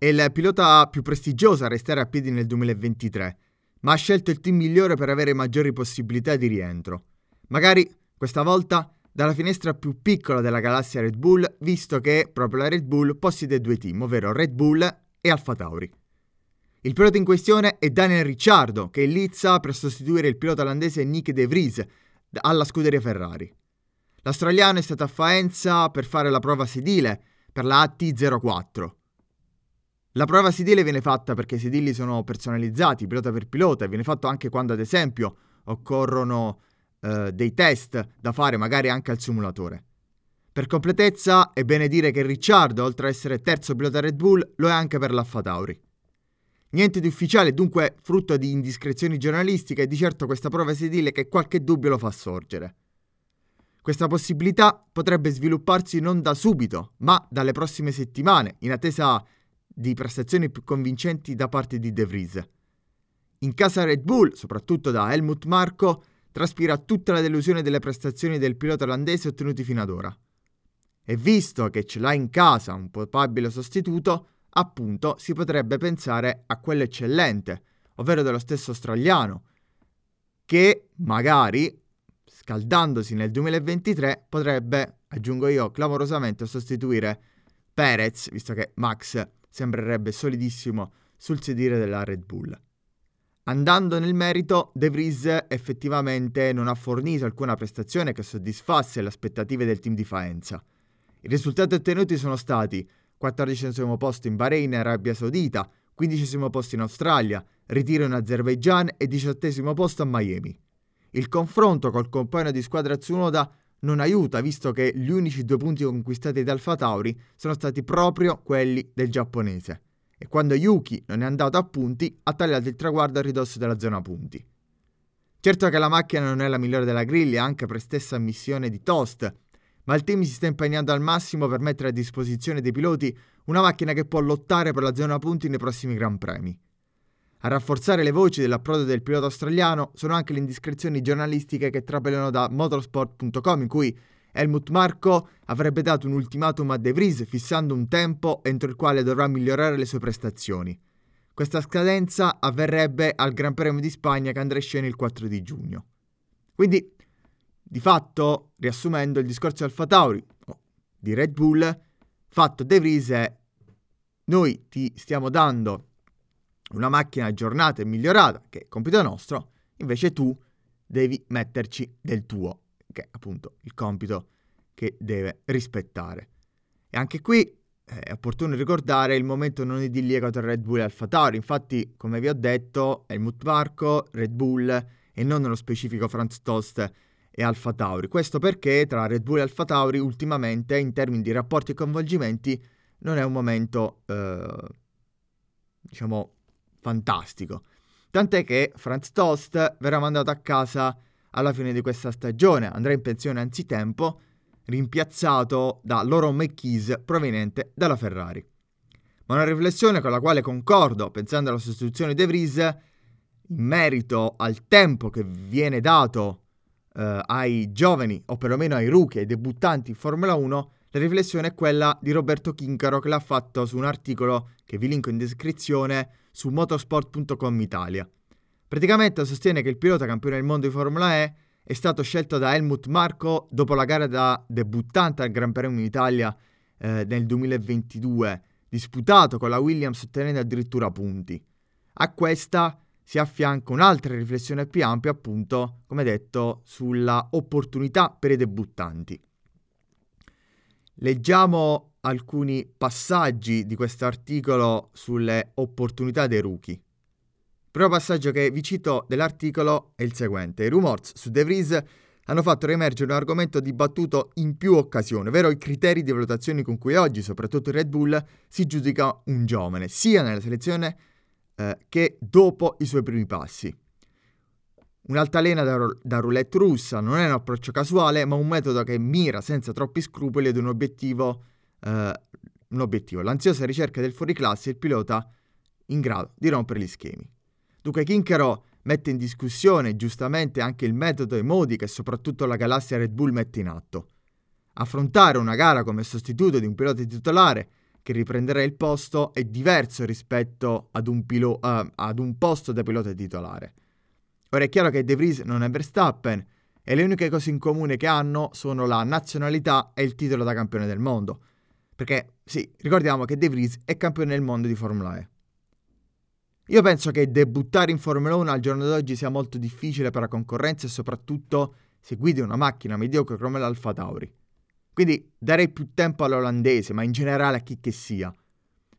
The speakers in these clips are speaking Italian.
è il pilota più prestigioso a restare a piedi nel 2023, ma ha scelto il team migliore per avere maggiori possibilità di rientro. Magari questa volta dalla finestra più piccola della galassia Red Bull, visto che proprio la Red Bull possiede due team, ovvero Red Bull e Alfa Tauri. Il pilota in questione è Daniel Ricciardo, che è in lizza per sostituire il pilota olandese Nick De Vries alla scuderia Ferrari. L'australiano è stato a Faenza per fare la prova sedile per la AT04. La prova sedile viene fatta perché i sedili sono personalizzati pilota per pilota e viene fatto anche quando ad esempio occorrono eh, dei test da fare magari anche al simulatore. Per completezza è bene dire che Ricciardo, oltre ad essere terzo pilota Red Bull, lo è anche per l'Alfa Tauri. Niente di ufficiale, dunque frutto di indiscrezioni giornalistiche e di certo questa prova sedile che qualche dubbio lo fa sorgere. Questa possibilità potrebbe svilupparsi non da subito, ma dalle prossime settimane, in attesa di prestazioni più convincenti da parte di De Vries. In casa Red Bull, soprattutto da Helmut Marko, traspira tutta la delusione delle prestazioni del pilota olandese ottenuti fino ad ora. E visto che ce l'ha in casa un probabile sostituto, appunto si potrebbe pensare a quello eccellente, ovvero dello stesso australiano, che magari, scaldandosi nel 2023, potrebbe, aggiungo io, clamorosamente sostituire Perez, visto che Max sembrerebbe solidissimo sul sedile della Red Bull. Andando nel merito, De Vries effettivamente non ha fornito alcuna prestazione che soddisfasse le aspettative del team di Faenza. I risultati ottenuti sono stati 14 posto in Bahrain e Arabia Saudita, 15 posto in Australia, ritiro in Azerbaijan e 18 posto a Miami. Il confronto col compagno di squadra Tsunoda non aiuta visto che gli unici due punti conquistati da Alfa Tauri sono stati proprio quelli del giapponese e quando Yuki non è andato a punti ha tagliato il traguardo a ridosso della zona punti. Certo che la macchina non è la migliore della griglia anche per stessa ammissione di Toast, ma il team si sta impegnando al massimo per mettere a disposizione dei piloti una macchina che può lottare per la zona punti nei prossimi Gran Premi. A rafforzare le voci dell'approdo del pilota australiano sono anche le indiscrezioni giornalistiche che trapelano da motorsport.com in cui Helmut Marko avrebbe dato un ultimatum a De Vries fissando un tempo entro il quale dovrà migliorare le sue prestazioni. Questa scadenza avverrebbe al Gran Premio di Spagna che andrà in scena il 4 di giugno. Quindi di fatto, riassumendo il discorso Alfa Tauri oh, di Red Bull, fatto De Vries è noi ti stiamo dando una macchina aggiornata e migliorata, che è compito nostro, invece tu devi metterci del tuo, che è appunto il compito che deve rispettare. E anche qui eh, è opportuno ricordare il momento non idilliaco tra Red Bull e Alfa Tauri. Infatti, come vi ho detto, Helmut Marco, Red Bull e non nello specifico Franz Tost e Alfa Tauri. Questo perché tra Red Bull e Alfa Tauri ultimamente in termini di rapporti e coinvolgimenti non è un momento eh, diciamo fantastico. Tant'è che Franz Tost verrà mandato a casa alla fine di questa stagione, andrà in pensione anzitempo, rimpiazzato da Laurent McKees proveniente dalla Ferrari. Ma una riflessione con la quale concordo, pensando alla sostituzione di De Vries, in merito al tempo che viene dato eh, ai giovani o perlomeno ai rookie, ai debuttanti in Formula 1, la riflessione è quella di Roberto Chincaro che l'ha fatto su un articolo che vi linko in descrizione su motorsport.com Italia. Praticamente sostiene che il pilota campione del mondo di Formula E è stato scelto da Helmut Marko dopo la gara da debuttante al Gran Premio in Italia eh, nel 2022, disputato con la Williams ottenendo addirittura punti. A questa si affianca un'altra riflessione più ampia, appunto, come detto, sulla opportunità per i debuttanti. Leggiamo alcuni passaggi di questo articolo sulle opportunità dei rookie. Il primo passaggio che vi cito dell'articolo è il seguente. I rumors su De Vries hanno fatto riemergere un argomento dibattuto in più occasioni, ovvero i criteri di valutazione con cui oggi, soprattutto Red Bull, si giudica un giovane, sia nella selezione eh, che dopo i suoi primi passi. Un'altalena da, da roulette russa non è un approccio casuale, ma un metodo che mira senza troppi scrupoli ad un obiettivo, eh, un obiettivo, l'ansiosa ricerca del fuoriclasse e il pilota in grado di rompere gli schemi. Dunque Kinkerò mette in discussione giustamente anche il metodo e i modi che soprattutto la galassia Red Bull mette in atto. Affrontare una gara come sostituto di un pilota titolare che riprenderà il posto è diverso rispetto ad un, pilo- uh, ad un posto da pilota titolare. Ora è chiaro che De Vries non è Verstappen e le uniche cose in comune che hanno sono la nazionalità e il titolo da campione del mondo. Perché sì, ricordiamo che De Vries è campione del mondo di Formula E. Io penso che debuttare in Formula 1 al giorno d'oggi sia molto difficile per la concorrenza e soprattutto se guidi una macchina mediocre come l'Alfa Tauri. Quindi darei più tempo all'olandese, ma in generale a chi che sia.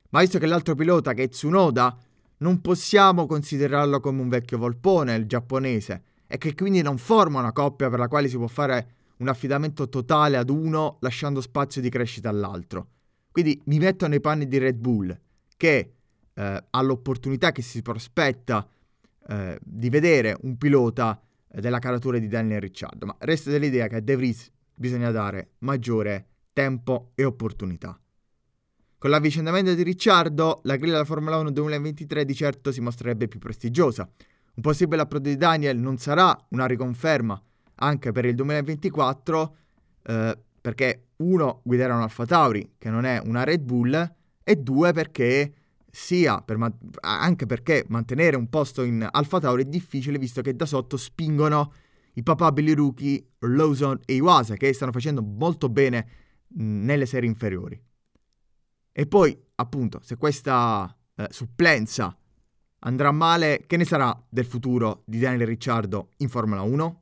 Ma visto che l'altro pilota, che è Tsunoda, non possiamo considerarlo come un vecchio volpone, il giapponese, e che quindi non forma una coppia per la quale si può fare un affidamento totale ad uno lasciando spazio di crescita all'altro. Quindi mi metto nei panni di Red Bull, che eh, ha l'opportunità che si prospetta eh, di vedere un pilota eh, della caratura di Daniel Ricciardo, ma resta dell'idea che a De Vries bisogna dare maggiore tempo e opportunità. Con l'avvicendamento di Ricciardo, la griglia della Formula 1 2023 di certo si mostrerebbe più prestigiosa. Un possibile approdo di Daniel non sarà una riconferma anche per il 2024, eh, perché uno, guiderà un Alfa Tauri, che non è una Red Bull, e due, perché sia per man- anche perché mantenere un posto in Alfa Tauri è difficile visto che da sotto spingono i papabili rookie Lawson e Iwasa che stanno facendo molto bene mh, nelle serie inferiori. E poi, appunto, se questa eh, supplenza andrà male, che ne sarà del futuro di Daniel Ricciardo in Formula 1?